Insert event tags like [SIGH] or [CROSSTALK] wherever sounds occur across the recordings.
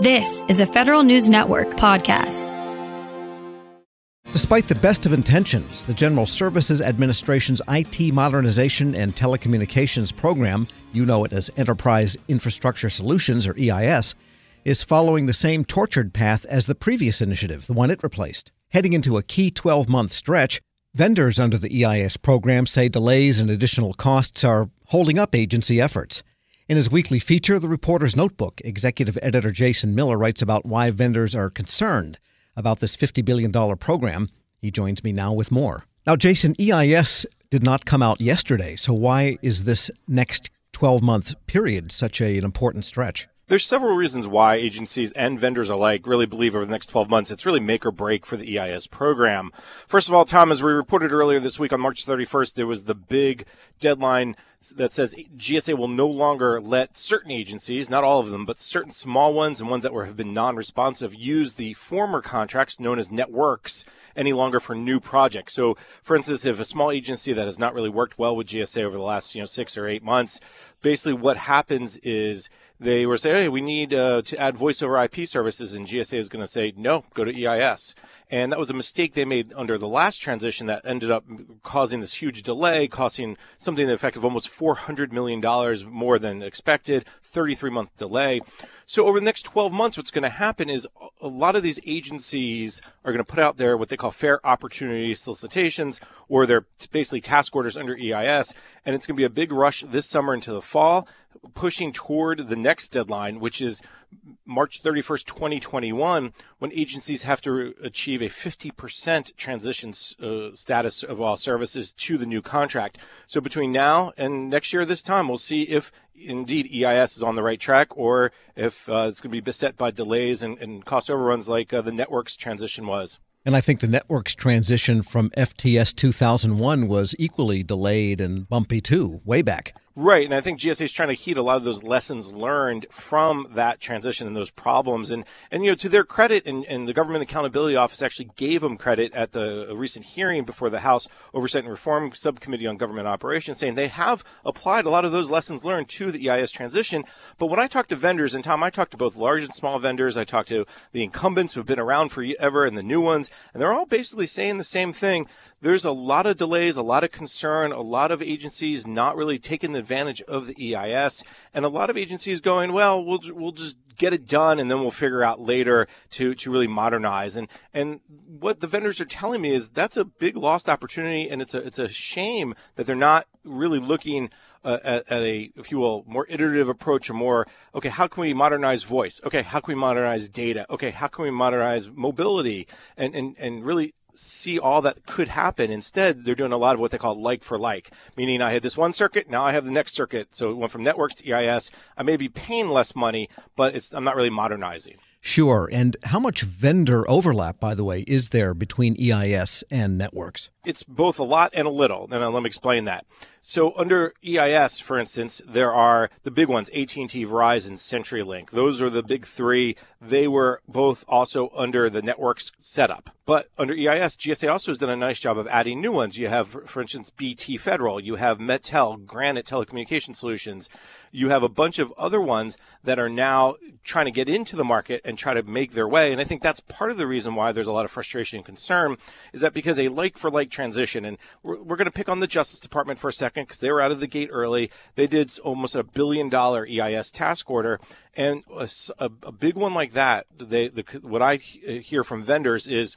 This is a Federal News Network podcast. Despite the best of intentions, the General Services Administration's IT Modernization and Telecommunications Program, you know it as Enterprise Infrastructure Solutions or EIS, is following the same tortured path as the previous initiative, the one it replaced. Heading into a key 12 month stretch, vendors under the EIS program say delays and additional costs are holding up agency efforts. In his weekly feature, The Reporter's Notebook, executive editor Jason Miller writes about why vendors are concerned about this $50 billion program. He joins me now with more. Now, Jason, EIS did not come out yesterday, so why is this next 12 month period such a, an important stretch? There's several reasons why agencies and vendors alike really believe over the next 12 months it's really make or break for the EIS program. First of all, Tom, as we reported earlier this week on March 31st, there was the big deadline that says GSA will no longer let certain agencies, not all of them, but certain small ones and ones that were, have been non-responsive, use the former contracts known as Networx any longer for new projects. So, for instance, if a small agency that has not really worked well with GSA over the last you know six or eight months, basically what happens is they were saying, hey, we need uh, to add voice over IP services, and GSA is going to say, no, go to EIS. And that was a mistake they made under the last transition that ended up causing this huge delay, costing something in the effect of almost $400 million more than expected, 33 month delay. So over the next 12 months, what's going to happen is a lot of these agencies are going to put out there what they call fair opportunity solicitations, or they're basically task orders under EIS. And it's going to be a big rush this summer into the fall, pushing toward the next deadline, which is March 31st, 2021, when agencies have to achieve a 50% transition uh, status of all services to the new contract. So between now and next year, this time, we'll see if indeed EIS is on the right track or if uh, it's going to be beset by delays and, and cost overruns like uh, the Networx transition was. And I think the Networx transition from FTS 2001 was equally delayed and bumpy too, way back. Right, and I think GSA is trying to heed a lot of those lessons learned from that transition and those problems. And and you know, to their credit, and, and the Government Accountability Office actually gave them credit at the recent hearing before the House Oversight and Reform Subcommittee on Government Operations, saying they have applied a lot of those lessons learned to the EIS transition. But when I talk to vendors, and Tom, I talk to both large and small vendors. I talk to the incumbents who have been around forever and the new ones, and they're all basically saying the same thing there's a lot of delays, a lot of concern, a lot of agencies not really taking advantage of the EIS, and a lot of agencies going, well, we'll we'll just get it done and then we'll figure out later to to really modernize. And and what the vendors are telling me is that's a big lost opportunity, and it's a it's a shame that they're not really looking. Uh, at, at, a, if you will, more iterative approach, or more, okay, how can we modernize voice? Okay, how can we modernize data? Okay, how can we modernize mobility? And, and, and really see all that could happen. Instead, they're doing a lot of what they call like for like, meaning I had this one circuit, now I have the next circuit. So it went from Networx to EIS. I may be paying less money, but I'm not really modernizing. Sure. And how much vendor overlap, by the way, is there between EIS and Networx? It's both a lot and a little. And let me explain that. So under EIS, for instance, there are the big ones, AT&T, Verizon, CenturyLink. Those are the big three. They were both also under the Networx setup. But under EIS, GSA also has done a nice job of adding new ones. You have, for instance, BT Federal. You have MetTel, Granite Telecommunication Solutions. You have a bunch of other ones that are now trying to get into the market and try to make their way. And I think that's part of the reason why there's a lot of frustration and concern is that because a like for like transition, and we're, we're going to pick on the Justice Department for a second because they were out of the gate early. They did almost a billion dollar EIS task order. And a, a, big one like that, they, the, what I hear from vendors is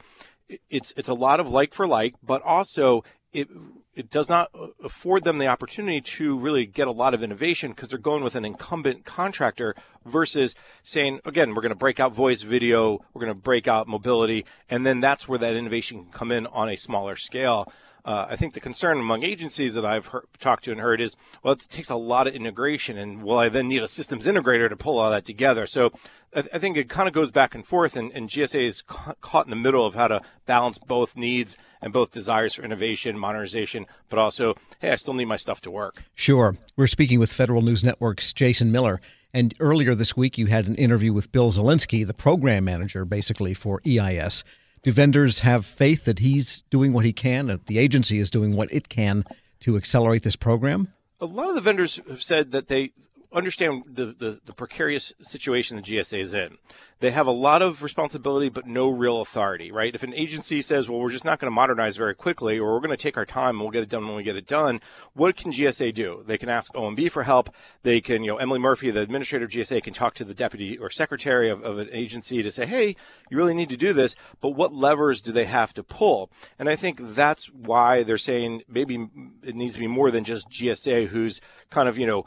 it's it's a lot of like for like, but also it it does not afford them the opportunity to really get a lot of innovation because they're going with an incumbent contractor versus saying again we're going to break out voice video we're going to break out mobility and then that's where that innovation can come in on a smaller scale uh, I think the concern among agencies that I've heard, talked to and heard is, well, it takes a lot of integration, and will I then need a systems integrator to pull all that together? So I, I think it kind of goes back and forth, and, and GSA is ca- caught in the middle of how to balance both needs and both desires for innovation, modernization, but also, hey, I still need my stuff to work. Sure. We're speaking with Federal News Network's Jason Miller. And earlier this week, you had an interview with Bill Zielinski, the program manager, basically, for EIS. Do vendors have faith that he's doing what he can, that the agency is doing what it can to accelerate this program? A lot of the vendors have said that they understand the, the, the, precarious situation the GSA is in. They have a lot of responsibility, but no real authority, right? If an agency says, well, we're just not going to modernize very quickly, or we're going to take our time and we'll get it done when we get it done, what can GSA do? They can ask OMB for help. They can, you know, Emily Murphy, the administrator of GSA, can talk to the deputy or secretary of, of an agency to say, hey, you really need to do this, but what levers do they have to pull? And I think that's why they're saying maybe it needs to be more than just GSA who's kind of, you know,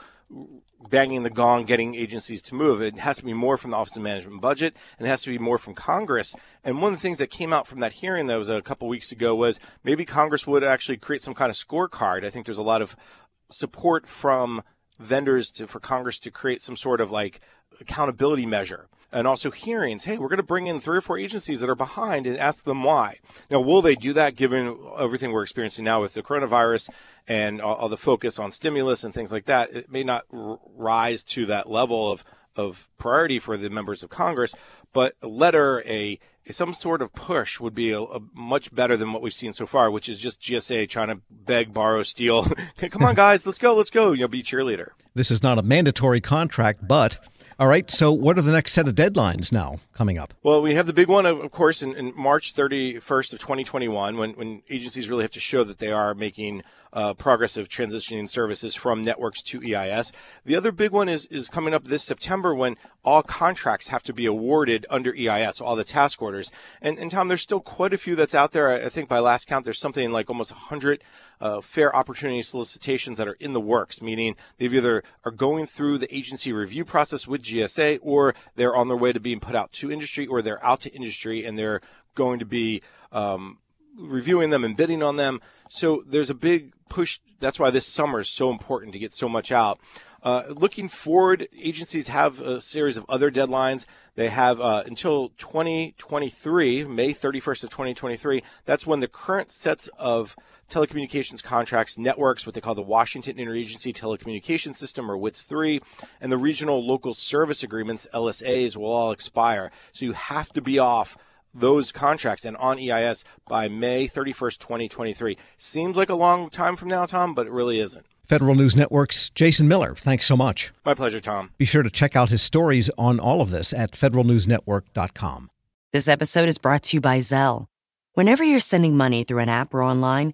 banging the gong, getting agencies to move. It has to be more from the Office of Management Budget, and it has to be more from Congress. And one of the things that came out from that hearing that was a couple weeks ago was maybe Congress would actually create some kind of scorecard. I think there's a lot of support from vendors to, for Congress to create some sort of like accountability measure and also hearings. Hey, we're going to bring in three or four agencies that are behind and ask them why. Now, will they do that given everything we're experiencing now with the coronavirus and all, all the focus on stimulus and things like that? It may not r- rise to that level of of priority for the members of Congress, but a letter, a some sort of push would be a, a, much better than what we've seen so far, which is just GSA trying to beg, borrow, steal. [LAUGHS] Come on, guys, let's go, let's go. You know, be cheerleader. This is not a mandatory contract, but all right. So, what are the next set of deadlines now coming up? Well, we have the big one, of, of course, in, in, March 31st of 2021, when, when agencies really have to show that they are making uh, progress of transitioning services from Networx to EIS. The other big one is is coming up this September when all contracts have to be awarded under EIS, all the task orders. And, and Tom, there's still quite a few that's out there. I, I think by last count, there's something like almost 100 uh, fair opportunity solicitations that are in the works, meaning they've either are going through the agency review process with GSA or they're on their way to being put out to industry or they're out to industry and they're going to be um, reviewing them and bidding on them. So there's a big push. That's why this summer is so important to get so much out. Uh, looking forward, agencies have a series of other deadlines. They have uh, until 2023, May 31st of 2023. That's when the current sets of telecommunications contracts, Networx, what they call the Washington Interagency Telecommunications System or WITS 3, and the regional local service agreements, LSAs, will all expire. So you have to be off those contracts and on EIS by May 31st, 2023. Seems like a long time from now, Tom, but it really isn't. Federal News Network's Jason Miller, thanks so much. My pleasure, Tom. Be sure to check out his stories on all of this at federalnewsnetwork.com. This episode is brought to you by Zelle. Whenever you're sending money through an app or online,